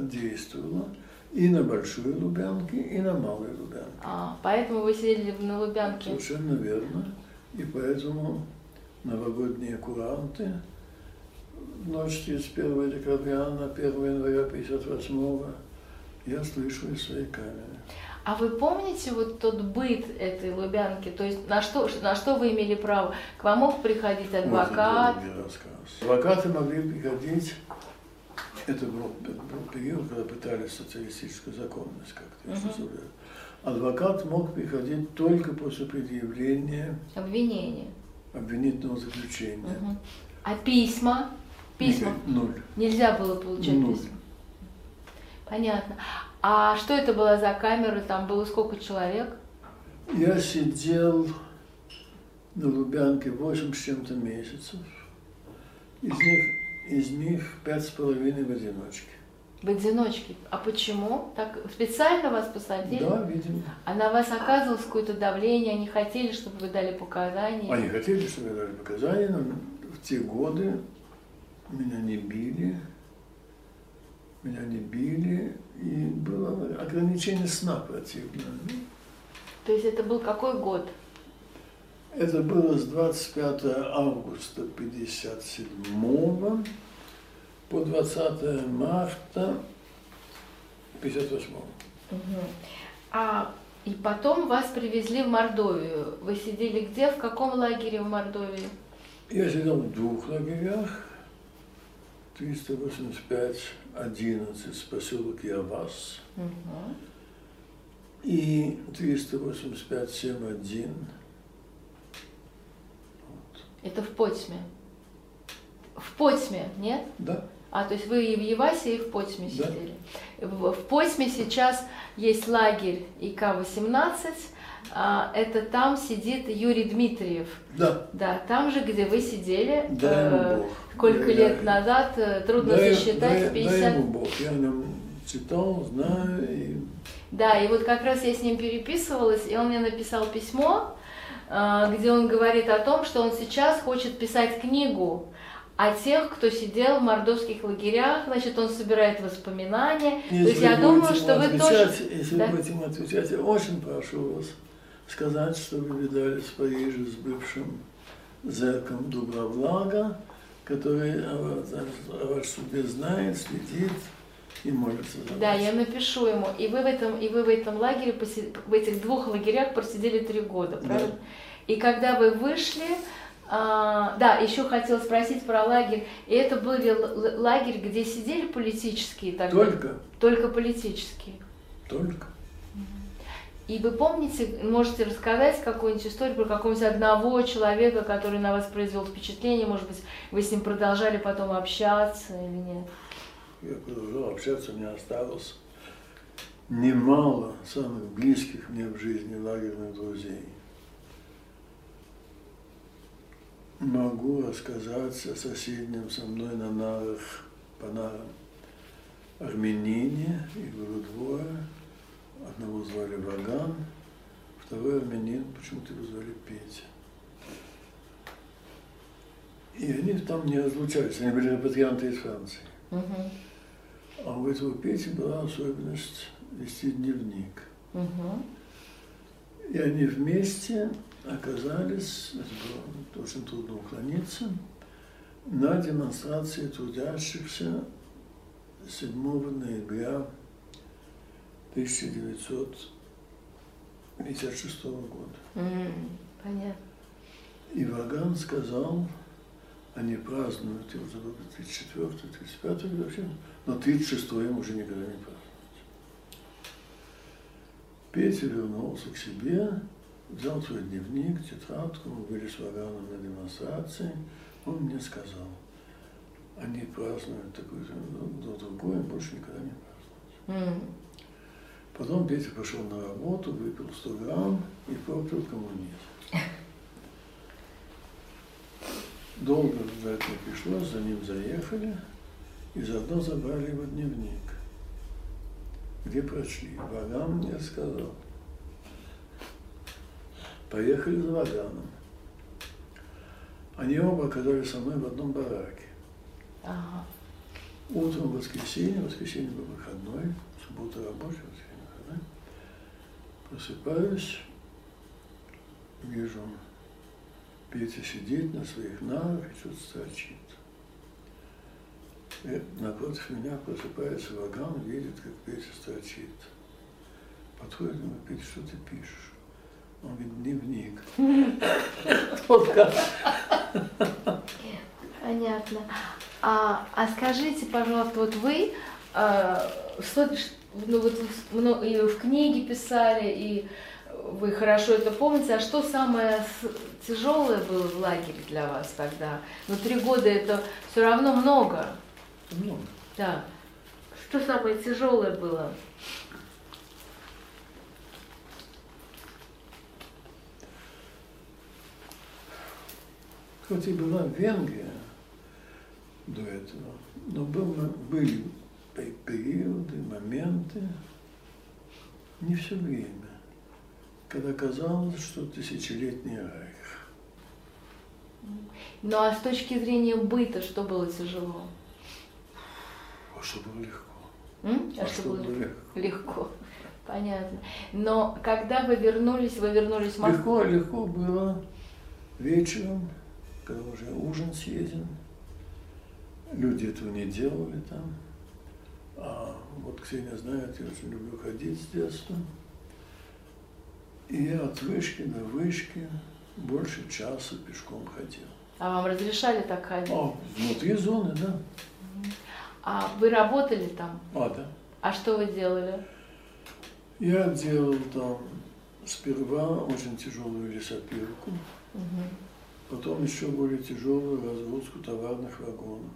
действовала и на Большой Лубянке, и на Малой Лубянке. А, поэтому вы сидели на Лубянке. Совершенно верно. И поэтому новогодние куранты в ночь 31 декабря на 1 января 58 я слышу из своей камеры. А вы помните вот тот быт этой Лубянки? То есть на что, на что вы имели право? К вам мог приходить адвокат? Вот. Адвокаты могли приходить, это был, был период, когда пытались социалистическую законность как-то угу. Адвокат мог приходить только после предъявления обвинения, обвинительного заключения. Угу. А письма? Письма? Ноль. Нельзя было получать Ноль. письма? Понятно. А что это была за камера? Там было сколько человек? Я сидел на Лубянке 8 с чем-то месяцев. Из них, из них пять с половиной в одиночке. В одиночке. А почему? Так специально вас посадили? Да, видимо. А на вас оказывалось какое-то давление? Они хотели, чтобы вы дали показания? Они хотели, чтобы я дали показания, но в те годы меня не били меня не били, и было ограничение сна противное. То есть это был какой год? Это было с 25 августа 57 по 20 марта 58 угу. А и потом вас привезли в Мордовию. Вы сидели где, в каком лагере в Мордовии? Я сидел в двух лагерях. 385 11 поселок Явас. Угу. И 385 71. Вот. Это в Потьме. В Потьме, нет? Да. А, то есть вы и в Явасе, и в Потьме сидели. Да. В, в Потьме сейчас есть лагерь ИК-18, а, это там сидит Юрий Дмитриев. Да. Да, там же, где вы сидели. Да, э, сколько я, лет я, назад, э, трудно да, засчитать, да, 50. Да, ему Бог, я о нем читал, знаю. И... Да, и вот как раз я с ним переписывалась, и он мне написал письмо, э, где он говорит о том, что он сейчас хочет писать книгу о тех, кто сидел в мордовских лагерях, значит, он собирает воспоминания. Если То есть я думаю, что вы тоже... Если да? вы будете ему отвечать, я очень прошу вас сказать, что вы видались в Париже с бывшим зэком Дубровлага, который о, о судьбе знает, следит и молится за Да, вас. я напишу ему. И вы в этом, и вы в этом лагере, в этих двух лагерях просидели три года, правильно? Да. И когда вы вышли, а, да, еще хотел спросить про лагерь. И это был лагерь, где сидели политические тогда? Только. Только политические? Только. И вы помните, можете рассказать какую-нибудь историю про какого-нибудь одного человека, который на вас произвел впечатление, может быть, вы с ним продолжали потом общаться или нет? Я продолжал общаться, меня осталось немало самых близких мне в жизни лагерных друзей. Могу рассказать о соседнем со мной на нарах, по нарам армянине, их было двое, Одного звали Ваган, второй армянин, почему-то его звали Петя. И они там не разлучались, они были репатрианты из Франции. Угу. А у этого Пети была особенность вести дневник. Угу. И они вместе оказались, это было очень трудно уклониться, на демонстрации трудящихся 7 ноября 1956 года. Mm, понятно. И Ваган сказал, они празднуют, я забыл, 34 35 вообще, но 36 им уже никогда не праздновать. Петя вернулся к себе, взял свой дневник, тетрадку, мы были с Ваганом на демонстрации, он мне сказал, они празднуют такое-то, но другое больше никогда не празднуют. Mm. Потом Петя пошел на работу, выпил 100 грамм и пропил коммунизм. Долго ждать не пришлось, за ним заехали и заодно забрали его дневник, где прочли. Ваган мне сказал. Поехали за Ваганом. Они оба оказались со мной в одном бараке. Ага. Утром в воскресенье, воскресенье был выходной, суббота рабочий, Просыпаюсь, вижу Петя сидит на своих нарах и что-то строчит. И напротив меня просыпается ваган, видит, как Петя строчит. Подходит ему, Петя, что ты пишешь? Он говорит, дневник. Понятно. А, а скажите, пожалуйста, вот вы а, что, ну, вот, ну, и в книге писали, и вы хорошо это помните, а что самое тяжелое было в лагере для вас тогда? Ну, три года это все равно много. Много. Да. Что самое тяжелое было? Хоть и была Венгрия до этого, но был, были периоды, моменты, не все время, когда казалось, что тысячелетний райх. Ну а с точки зрения быта, что было тяжело? А что было легко? М? А, а что, что было легко? легко? Понятно. Но когда вы вернулись, вы вернулись в Москву? Легко, легко было вечером, когда уже ужин съеден. Люди этого не делали там. А вот Ксения знает, я очень люблю ходить с детства. И я от вышки до вышки больше часа пешком ходил. А вам разрешали так ходить? А, внутри зоны, да. А вы работали там? А, да. А что вы делали? Я делал там сперва очень тяжелую лесопилку, угу. потом еще более тяжелую разгрузку товарных вагонов.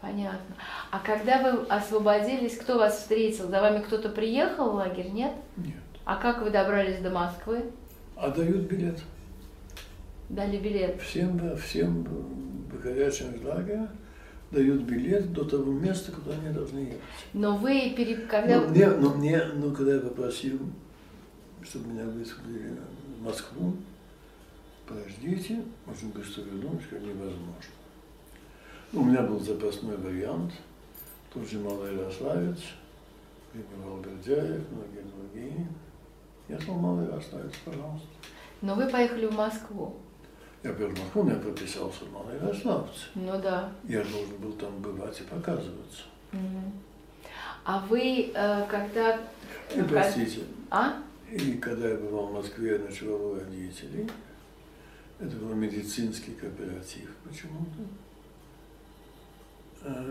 Понятно. А когда вы освободились, кто вас встретил? За вами кто-то приехал в лагерь, нет? Нет. А как вы добрались до Москвы? А дают билет. Дали билет? Всем, всем выходящим из лагеря дают билет до того места, куда они должны ехать. Но вы, пере... когда... Но мне, но мне, ну, когда я попросил, чтобы меня вызвали в Москву, подождите, очень быстро вернусь, как невозможно. У меня был запасной вариант, тот же Малый Ярославец, Григорий Бердяев, многие другие. Я сказал, Малый Ярославец, пожалуйста. Но вы поехали в Москву. Я был в Москву, я прописался в Малой Ярославце. Ну да. Я должен был там бывать и показываться. Угу. А вы, э, когда... И, простите. А? И когда я бывал в Москве, я ночевал у родителей. Это был медицинский кооператив почему-то.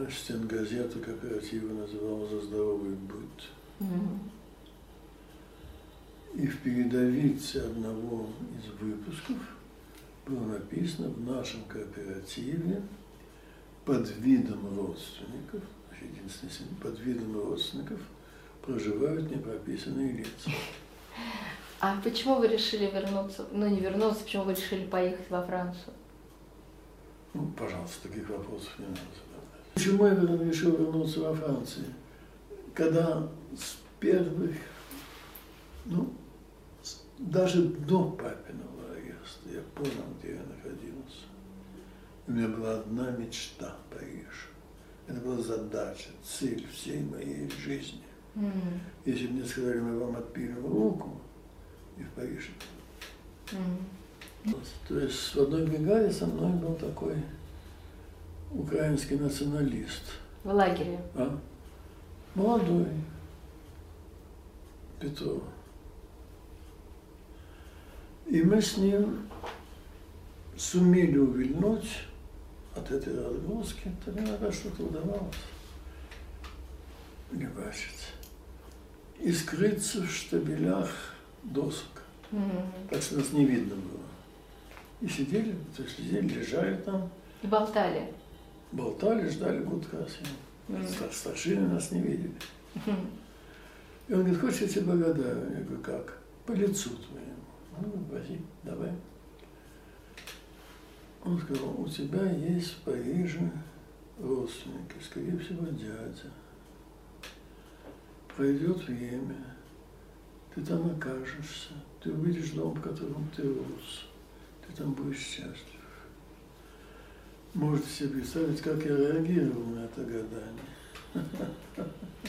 Стенгазета кооператива называлась «За здоровый быт». Mm-hmm. И в передовице одного из выпусков было написано в нашем кооперативе под видом родственников, единственный под видом родственников проживают непрописанные лица. А почему вы решили вернуться, ну не вернуться, почему вы решили поехать во Францию? Ну, пожалуйста, таких вопросов не надо Почему я решил вернуться во Францию? Когда с первых, ну, даже до папиного ареста я понял, где я находился. У меня была одна мечта – Париж. Это была задача, цель всей моей жизни. Mm-hmm. Если бы мне сказали, мы вам отпилим руку, и в Париж. Mm-hmm. То есть в одной бригаде со мной был такой украинский националист. В лагере? А? Молодой. Петров. И мы с ним сумели увильнуть от этой разгрузки, то иногда что-то удавалось. Не бачить. И скрыться в штабелях досок. Mm-hmm. Так что нас не видно было. И сидели, то есть сидели, лежали там. И болтали болтали, ждали гудка. Mm. Старшины нас не видели. И он говорит, хочешь, я тебе благодарю? Я говорю, как? По лицу твоему. Ну, вози, давай. Он сказал, у тебя есть в Париже родственники, скорее всего, дядя. Пройдет время, ты там окажешься, ты увидишь дом, в котором ты рос, ты там будешь счастлив. Можете себе представить, как я реагировал на это гадание.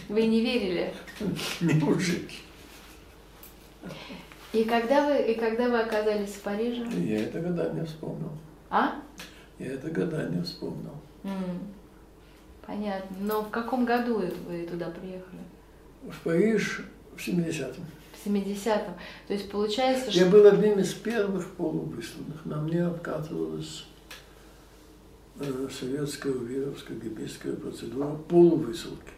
Вы не верили? Не мужик. И когда вы, и когда вы оказались в Париже? Я это гадание вспомнил. А? Я это гадание вспомнил. Понятно. Но в каком году вы туда приехали? В Париж в 70-м. В 70-м. То есть получается, Я что... был одним из первых полувысланных. На мне обкатывалась э, советская, уверовская, гибийская процедура полувысылки.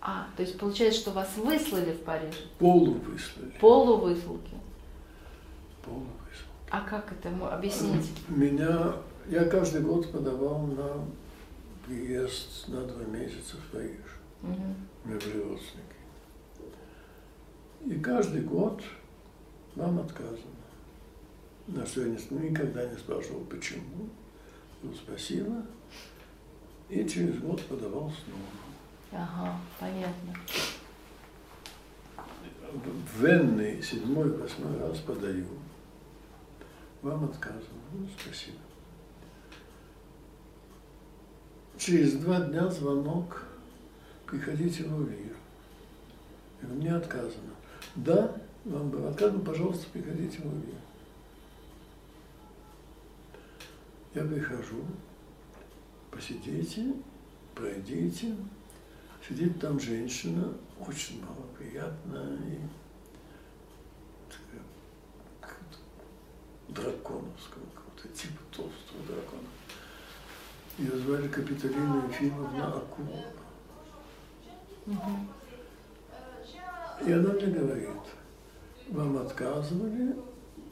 А, то есть получается, что вас выслали в Париж? Полувыслали. Полувысылки. Полувыслали. А как это объяснить? Меня, я каждый год подавал на приезд на два месяца в Париж. Мгм. У меня были родственники. И каждый год вам отказано. На что я не- никогда не спрашивал, почему. Ну, спасибо. И через год подавал снова. Ага, понятно. В Венный седьмой, восьмой раз подаю. Вам отказано. Ну, спасибо. Через два дня звонок. Приходите в УВИР. Мне отказано. Да, вам было отказано, пожалуйста, приходите в УВИР. Я прихожу, посидите, пройдите. Сидит там женщина, очень малоприятная и такая, драконовского какого-то типа толстого дракона. Ее звали Капитолина Ефимовна Акулова. Мгм. И она мне говорит, вам отказывали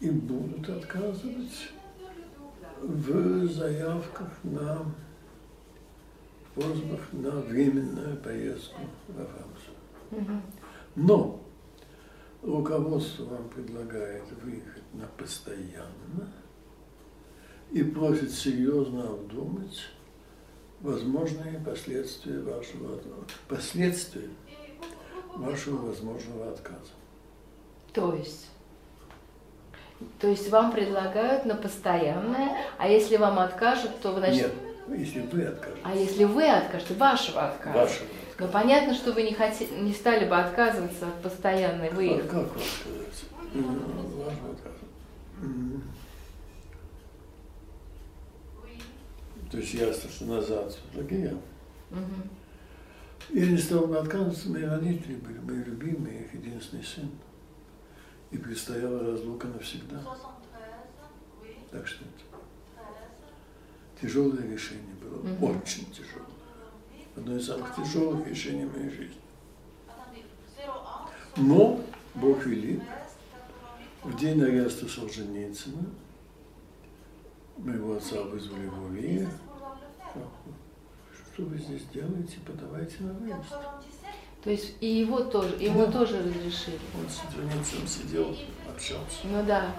и будут отказывать в заявках на просьбах на временную поездку во Францию. Но руководство вам предлагает выехать на постоянно и просит серьезно обдумать возможные последствия вашего последствия вашего возможного отказа. То есть? То есть вам предлагают на постоянное, а если вам откажут, то вы значит... Нет, если вы откажетесь. А если вы откажете, вашего отказа? Вашего Ну понятно, что вы не, хоте... не стали бы отказываться от постоянной А выездки. как вам сказать? М, Вашего отказа. М. То есть ясно, что назад все-таки. Я не стал бы отказываться, мои родители были мои любимые, их единственный сын. И предстояла разлука навсегда. Так что это тяжелое решение было, очень тяжелое. Одно из самых тяжелых решений в моей жизни. Но Бог велик. В день ареста Солженицына моего отца вызвали в УВИ. Что вы здесь делаете? Подавайте на выезд. То есть и его тоже, ему Да. тоже разрешили. Он с Солженицыным сидел, общался. Ну да.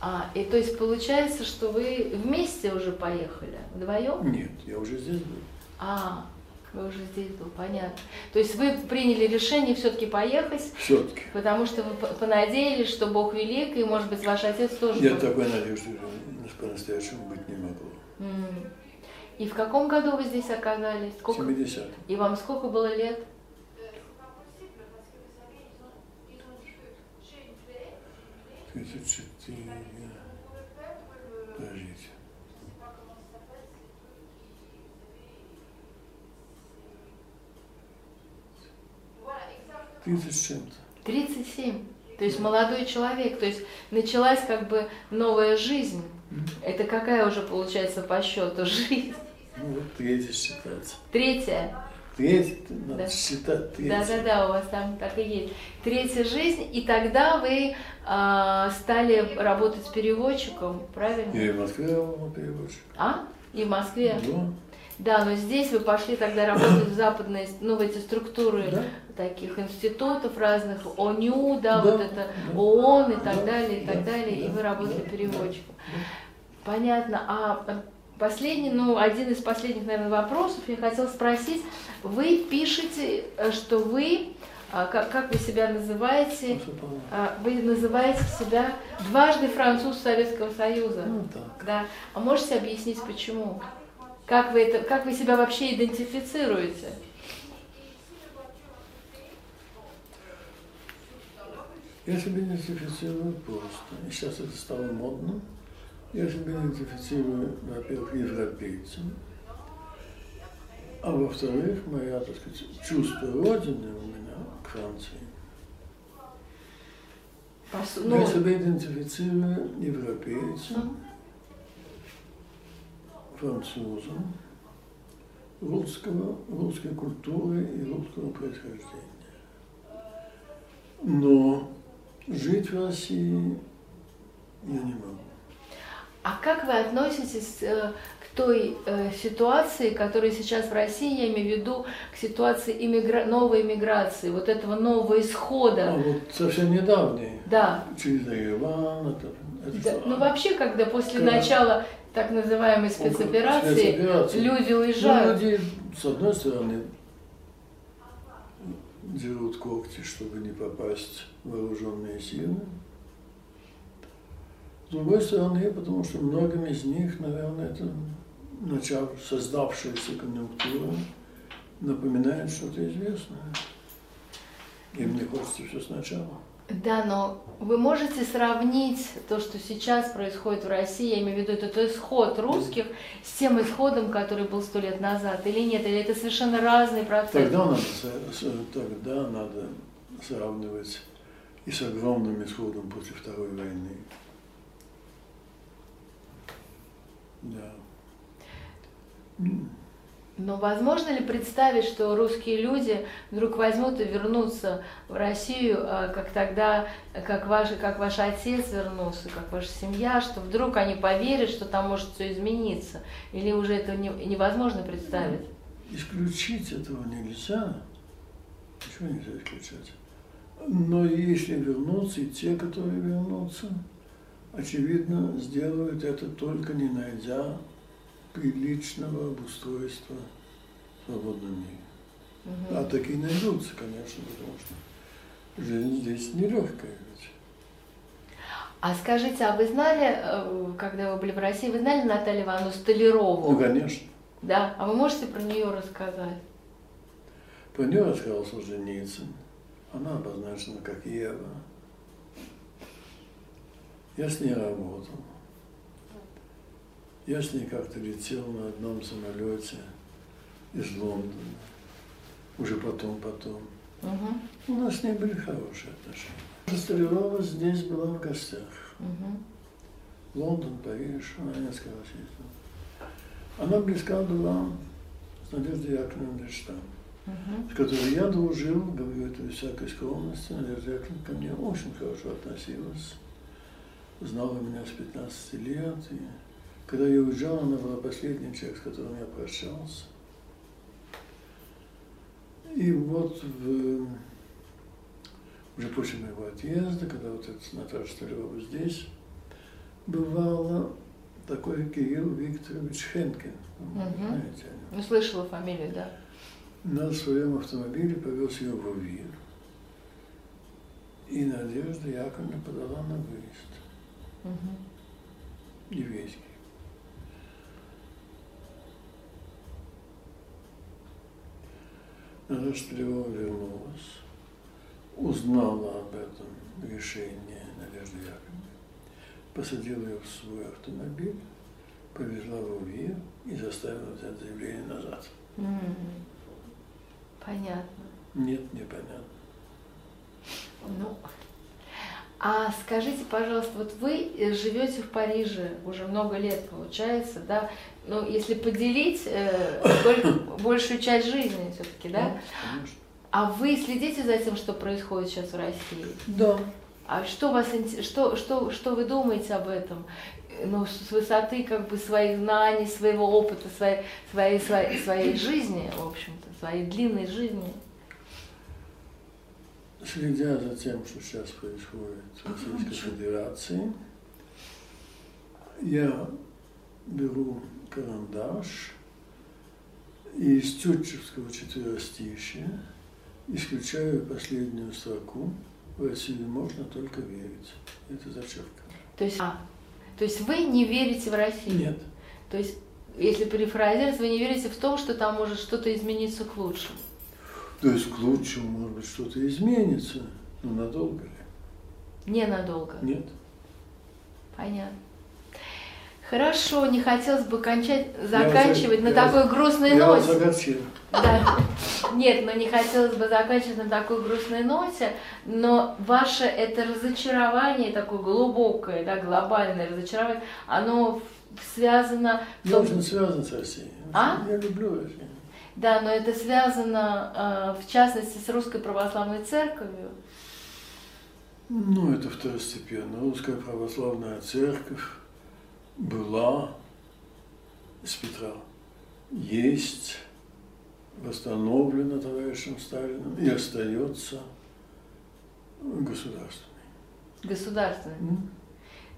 А, и то есть получается, что вы вместе уже поехали? Вдвоем? Нет, я уже здесь был. А, вы уже здесь был, понятно. То есть вы приняли решение все-таки поехать, Все-таки. потому что вы по- понадеялись, что Бог велик, и, может быть, ваш отец тоже Я был. такой надежды по-настоящему быть не могло. И в каком году вы здесь оказались? Сколько? 70 И вам сколько было лет? Тридцать четыре. Подождите. Тридцать с чем-то. 37. То есть молодой человек. То есть началась как бы новая жизнь. Это какая уже получается по счету жизнь? Ну вот третья считается. Третья. Третья, надо Да. считать третья. Да-да-да, у вас там так и есть. Третья жизнь, и тогда вы а, стали работать переводчиком, правильно? Я и в Москве работал переводчик. А? И в Москве? Да. Да, но здесь вы пошли тогда работать в западные, ну, в эти структуры Да. таких институтов разных, ОНЮ, да, Да, вот это, да. ООН и так Да, далее, и так да, далее, и да, вы работали да, переводчиком. Понятно. А э, последний, ну, один из последних, наверное, вопросов я хотела спросить. Вы пишете, э, что вы, а, как, как вы себя называете, по- а, вы называете себя дважды француз Советского Союза. Ну так. Да. А можете объяснить, почему? Как вы, это, как вы себя вообще идентифицируете? Я себя идентифицирую просто. И сейчас это стало модно. Я себя идентифицирую, во-первых, европейцем. А во-вторых, моя, так сказать, чувство Родины у меня к Франции. Пос- Я ну, себя идентифицирую европейцем, французом, русского, русской куртуры и русского происхождения. Но жить в России я не могу. А как вы относитесь э, к той э, ситуации, которая сейчас в России, я имею в виду к ситуации иммигра- новой иммиграции, вот этого нового исхода? вот совсем недавний, Да. через Ереван, это, это Да, что? Ну вообще, когда после Когда- начала так называемой спецоперации спецоперации. люди Ну, уезжают. люди, с одной стороны, дерут когти, чтобы не попасть в вооруженные силы. С другой стороны, потому что многим из них, наверное, это начав, создавшаяся конъюнктура напоминает что-то известное. Им не хочется все сначала. Да, но вы можете сравнить то, что сейчас происходит в России, я имею в виду этот исход русских, с тем исходом, который был сто лет назад, или нет, или это совершенно разный процесс? Тогда надо, тогда надо сравнивать и с огромным исходом после Второй войны. Да. Но возможно ли представить, что русские люди вдруг возьмут и вернутся в Россию, а, как тогда, как ваш, как ваш отец вернулся, как ваша семья, что вдруг они поверят, что там может все измениться? Или уже это не- невозможно представить? Исключить этого нельзя. Ничего нельзя исключать. Но если вернутся, и те, которые вернутся, очевидно, сделают это только не найдя приличного обустройства в свободном мире. Мгм. А такие найдутся, конечно, потому что жизнь здесь нелегкая ведь. А скажите, а вы знали, э, когда вы были в России, вы знали Наталью Ивановну Столярову? Ну, конечно. Да. А вы можете про нее рассказать? Про нее рассказал Солженицын. Она обозначена как Ева. Я с ней работал. Я с ней как-то летел на одном самолете из Лондона. Уже потом, потом. Мгм. У нас с ней были хорошие отношения. Столярова здесь была в гостях. Мгм. Лондон, Париж, она несколько раз ездила. Она близка была с Надеждой Яковлевной Дельштам, Мгм. с которой я дружил, говорю это без всякой скромности. Надежда Яковлевна ко мне очень хорошо относилась, знала меня с 15 лет. И когда я уезжал, она была последним человек, с которым я прощался. И вот в, уже после моего отъезда, когда вот этот Наташа Столярова здесь, бывало такой Кирилл Викторович Хенкин. Мгм. Знаете нем? Ну, слышала фамилию, да. На своем автомобиле повез ее в Увир. И Надежда Яковлевна подала на выезд. Мгм. Еврейский. Надежда Столярова вернулась, узнала об этом решении Надежды Яковлевны, посадила ее в свой автомобиль, повезла в Увир и заставила взять заявление назад. Понятно. Нет, непонятно. Ну, а скажите, пожалуйста, вот вы э, живете в Париже уже много лет, получается, да? Ну, если поделить э, боль- большую часть жизни все-таки, да? Конечно. А вы следите за тем, что происходит сейчас в России? Да. А что вас что что что вы думаете об этом? Э, Ну, с с высоты как бы своих знаний, своего опыта, своей своей своей, своей жизни, в общем-то, своей длинной жизни. Следя за тем, что сейчас происходит в Российской Федерации, я беру карандаш и из тютчевского четверостишия исключаю последнюю строку «В Россию можно только верить». Это зачеркано. То есть, а, то есть вы не верите в Россию? Нет. То есть, если перефразировать, вы не верите в том, что там может что-то измениться к лучшему. То есть к лучшему, может быть, что-то изменится, но надолго ли? Ненадолго. Нет. Понятно. Хорошо, не хотелось бы кончать, заканчивать я на вас- такой грустной Я ноте. Да. Нет, но не хотелось бы заканчивать на такой грустной ноте, но ваше это разочарование, такое глубокое, да, глобальное разочарование, оно связано... Я очень связан с Россией. А? Я люблю Россию. Да, но это связано, э, в частности, с Русской Православной Церковью. Ну, это второстепенно. Русская православная церковь была с Петра, есть, восстановлена товарищем Сталиным и остается государственной. государственной. М?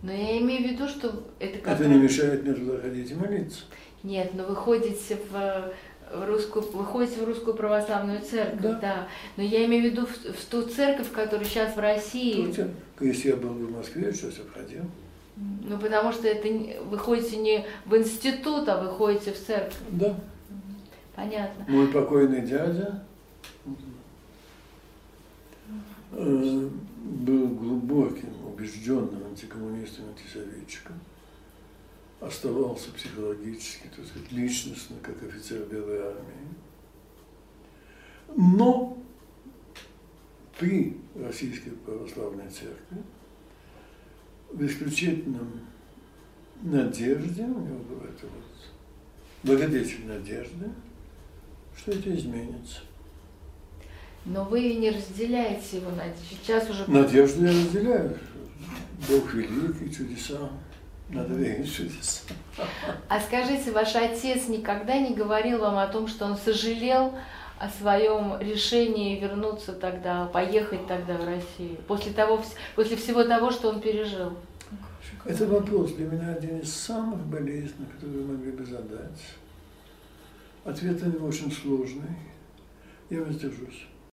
Но я имею в виду, что это как... Это не мешает мне туда ходить и молиться. Нет, но вы ходите в, в русскую, вы ходите в русскую православную церковь, Да. да. Но я имею в виду в, в ту церковь, которая сейчас в России. Хотя, Если я был в Москве, сейчас обходил. Ну, потому что это вы ходите не в институт, а вы ходите в церковь. Да. Понятно. Мой покойный дядя э, был глубоким, убежденным антикоммунистом, антисоветчиком. Оставался психологически, так сказать, личностно, как офицер Белой армии. Но при Российской Православной Церкви в исключительном надежде, у него была это вот благодетель надежды, что это изменится. Но вы не разделяете его надежду. Сейчас уже... Надежду я разделяю. Бог великий, чудеса. Надо верить в. А скажите, ваш отец никогда не говорил вам о том, что он сожалел о своем решении вернуться тогда, поехать тогда в Россию, после, того, после всего того, что он пережил? Это вопрос для меня один из самых болезненных, которые вы могли бы задать. Ответ на него очень сложный. Я воздержусь.